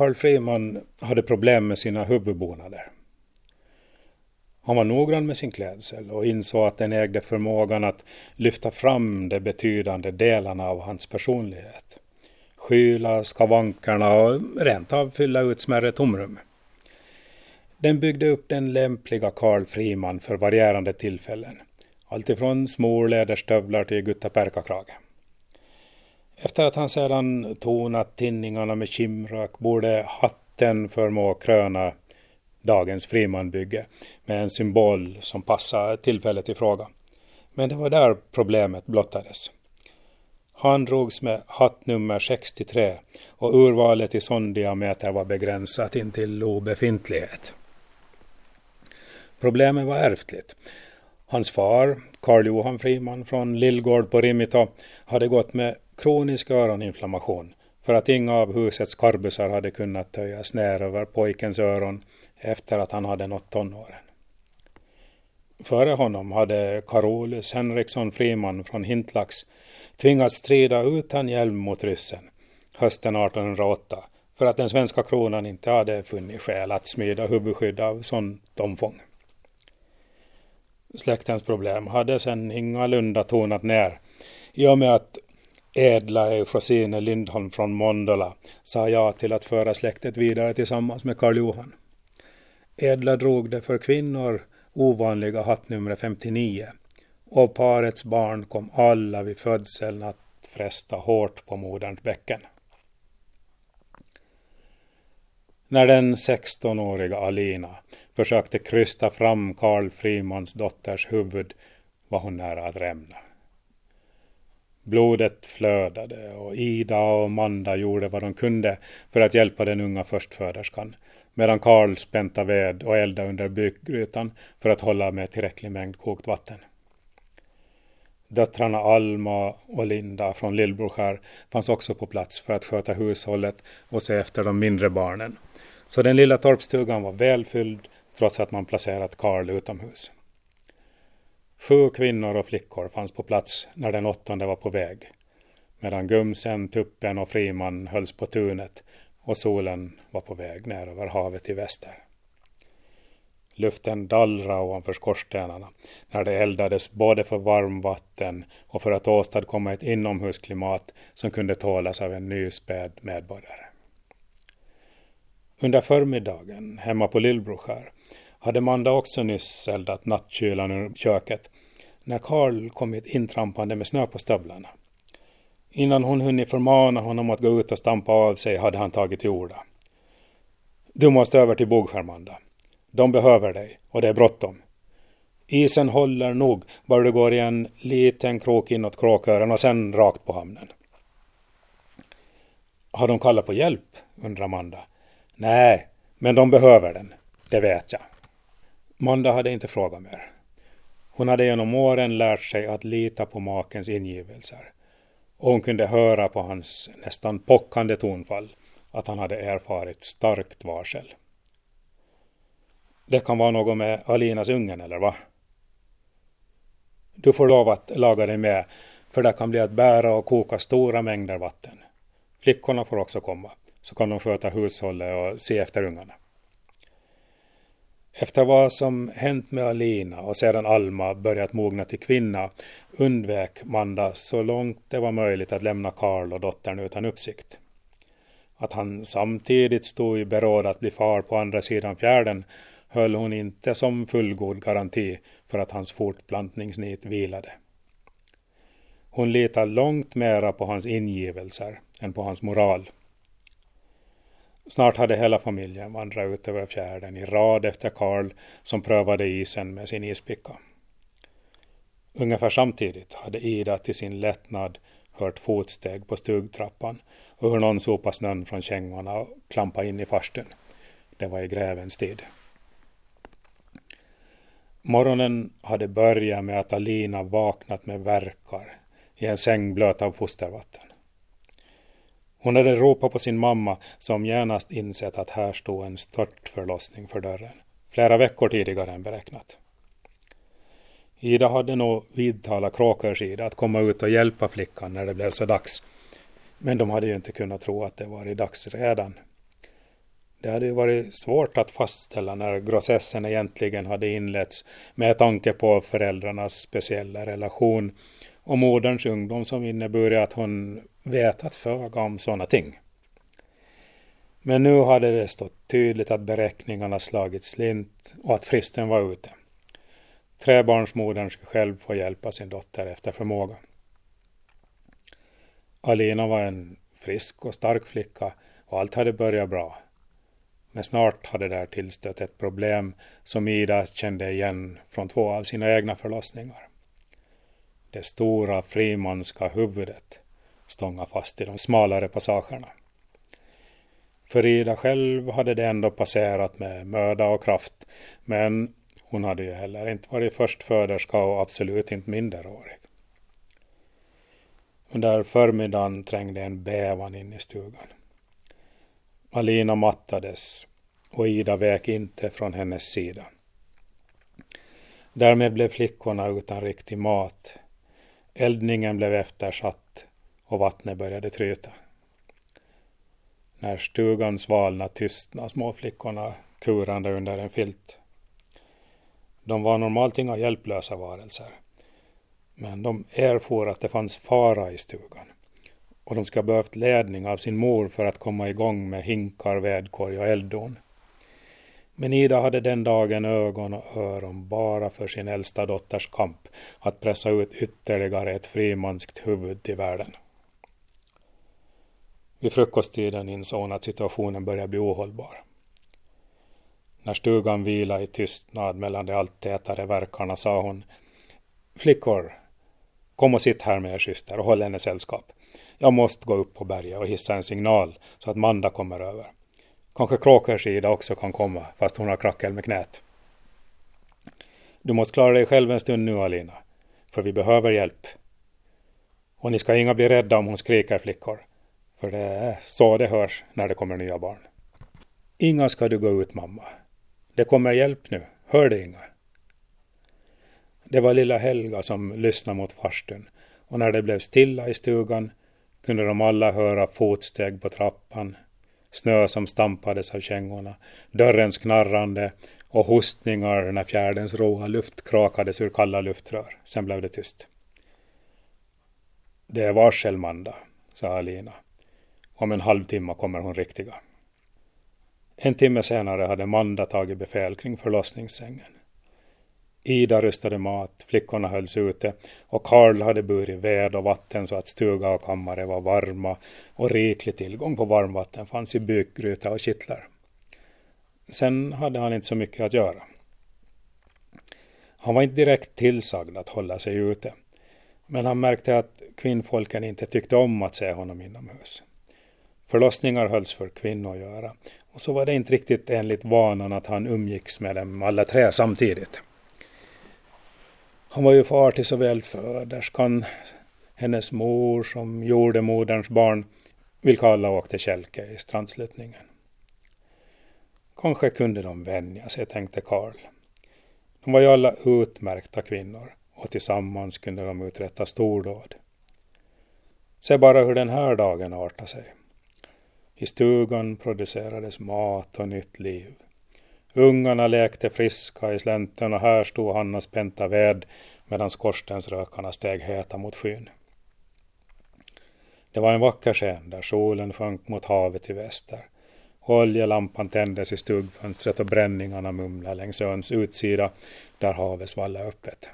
Carl Friman hade problem med sina huvudbonader. Han var noggrann med sin klädsel och insåg att den ägde förmågan att lyfta fram de betydande delarna av hans personlighet. Skyla skavankerna och rent av fylla ut smärre tomrum. Den byggde upp den lämpliga Carl Friman för varierande tillfällen. Alltifrån små läderstövlar till guttaperkakrage. Efter att han sedan tonat tinningarna med kimrök borde hatten förmå kröna dagens Frimanbygge med en symbol som passar tillfället i fråga. Men det var där problemet blottades. Han drogs med hatt nummer 63 och urvalet i sån diameter var begränsat intill obefintlighet. Problemet var ärftligt. Hans far, Karl Johan Friman från Lillgård på Rimito, hade gått med kronisk öroninflammation för att inga av husets karbusar hade kunnat töjas ner över pojkens öron efter att han hade nått tonåren. Före honom hade Carolus Henriksson Friman från Hintlax tvingats strida utan hjälm mot ryssen hösten 1808 för att den svenska kronan inte hade funnit skäl att smida huvudskydd av sådant omfång. Släktens problem hade sedan ingalunda tonat ner i och med att ädla Eufrosine Lindholm från Mondola sa ja till att föra släktet vidare tillsammans med Karl Johan. Edla drog det för kvinnor ovanliga hattnumret 59 och parets barn kom alla vid födseln att fresta hårt på moderns bäcken. När den 16-åriga Alina försökte krysta fram Karl Frimans dotters huvud var hon nära att rämna. Blodet flödade och Ida och Manda gjorde vad de kunde för att hjälpa den unga förstföderskan medan Karl spänta ved och elda under bykgrytan för att hålla med tillräcklig mängd kokt vatten. Döttrarna Alma och Linda från Lillbroskär fanns också på plats för att sköta hushållet och se efter de mindre barnen. Så den lilla torpstugan var välfylld trots att man placerat Karl utomhus. Sju kvinnor och flickor fanns på plats när den åttonde var på väg, medan Gumsen, Tuppen och Friman hölls på tunet och solen var på väg ner över havet i väster. Luften dallrade ovanför skorstenarna när det eldades både för varmvatten och för att åstadkomma ett inomhusklimat som kunde tålas av en nyspäd medborgare. Under förmiddagen hemma på Lillbroskär hade Manda också nyss eldat nattkylan ur köket när Karl kommit intrampande med snö på stövlarna. Innan hon hunnit förmana honom att gå ut och stampa av sig hade han tagit till orda. Du måste över till Bogskärmanda. De behöver dig och det är bråttom. Isen håller nog bara du går i en liten krok inåt Kråkören och sen rakt på hamnen. Har de kallat på hjälp? undrar Manda. Nej, men de behöver den. Det vet jag. Manda hade inte frågat mer. Hon hade genom åren lärt sig att lita på makens ingivelser och hon kunde höra på hans nästan pockande tonfall att han hade erfarit starkt varsel. Det kan vara något med Alinas ungen, eller va? Du får lov att laga dig med, för det kan bli att bära och koka stora mängder vatten. Flickorna får också komma, så kan de sköta hushållet och se efter ungarna. Efter vad som hänt med Alina och sedan Alma börjat mogna till kvinna undvek Manda så långt det var möjligt att lämna Karl och dottern utan uppsikt. Att han samtidigt stod i beråd att bli far på andra sidan fjärden höll hon inte som fullgod garanti för att hans fortplantningsnit vilade. Hon litade långt mera på hans ingivelser än på hans moral. Snart hade hela familjen vandrat ut över fjärden i rad efter Karl som prövade isen med sin ispicka. Ungefär samtidigt hade Ida till sin lättnad hört fotsteg på stugtrappan och hur någon sopade snön från kängorna och klampade in i farstun. Det var i grävens tid. Morgonen hade börjat med att Alina vaknat med verkar i en säng blöt av fostervatten. Hon hade ropat på sin mamma som genast insett att här stod en störtförlossning för dörren, flera veckor tidigare än beräknat. Ida hade nog vidtalat Kråkörsida att komma ut och hjälpa flickan när det blev så dags. Men de hade ju inte kunnat tro att det var i dags redan. Det hade ju varit svårt att fastställa när grosessen egentligen hade inletts med tanke på föräldrarnas speciella relation och moderns ungdom som inneburit att hon vetat föga om sådana ting. Men nu hade det stått tydligt att beräkningarna slagit slint och att fristen var ute. Trebarnsmodern skulle själv få hjälpa sin dotter efter förmåga. Alina var en frisk och stark flicka och allt hade börjat bra. Men snart hade där tillstött ett problem som Ida kände igen från två av sina egna förlossningar. Det stora frimanska huvudet stånga fast i de smalare passagerna. För Ida själv hade det ändå passerat med möda och kraft, men hon hade ju heller inte varit förstföderska och absolut inte minderårig. Under förmiddagen trängde en bävan in i stugan. Alina mattades och Ida vek inte från hennes sida. Därmed blev flickorna utan riktig mat. Eldningen blev eftersatt och vattnet började tryta. När stugan svalnade tystnade småflickorna kurande under en filt. De var normalt inga hjälplösa varelser. Men de erfor att det fanns fara i stugan och de ska ha behövt ledning av sin mor för att komma igång med hinkar, vedkorg och elddon. Men Ida hade den dagen ögon och öron bara för sin äldsta dotters kamp att pressa ut ytterligare ett frimanskt huvud till världen. Vid frukosttiden insåg hon att situationen började bli ohållbar. När stugan vilade i tystnad mellan de allt tätare verkarna sa hon Flickor, kom och sitt här med er syster och håll henne sällskap. Jag måste gå upp på berget och hissa en signal så att Manda kommer över. Kanske Kråkersida också kan komma, fast hon har krackel med knät. Du måste klara dig själv en stund nu, Alina, för vi behöver hjälp. Och ni ska inga bli rädda om hon skriker, flickor, för det är så det hörs när det kommer nya barn. Inga ska du gå ut, mamma. Det kommer hjälp nu, hör det Inga? Det var lilla Helga som lyssnade mot farstun och när det blev stilla i stugan kunde de alla höra fotsteg på trappan, snö som stampades av kängorna, dörrens knarrande och hostningar när fjärdens råa luft krakades ur kalla luftrör. Sen blev det tyst. Det är varsel, Manda, sa Alina. Om en halvtimme kommer hon riktiga. En timme senare hade Manda tagit befäl kring förlossningssängen. Ida rustade mat, flickorna hölls ute och Karl hade burit ved och vatten så att stuga och kammare var varma och riklig tillgång på varmvatten fanns i bykgryta och kittlar. Sen hade han inte så mycket att göra. Han var inte direkt tillsagd att hålla sig ute, men han märkte att kvinnfolken inte tyckte om att se honom inomhus. Förlossningar hölls för kvinnor att göra och så var det inte riktigt enligt vanan att han umgicks med dem alla tre samtidigt. Han var ju far till såväl föderskan, hennes mor som jordemoderns barn, vilka alla åkte kälke i strandsluttningen. Kanske kunde de vänja sig, tänkte Karl. De var ju alla utmärkta kvinnor och tillsammans kunde de uträtta stordåd. Se bara hur den här dagen artade sig. I stugan producerades mat och nytt liv. Ungarna lekte friska i slänten och här stod han och spänta ved medan skorstensrökarna steg heta mot skyn. Det var en vacker scen där solen sjönk mot havet i väster. Oljelampan tändes i stugfönstret och bränningarna mumlade längs öns utsida där havet svallade öppet.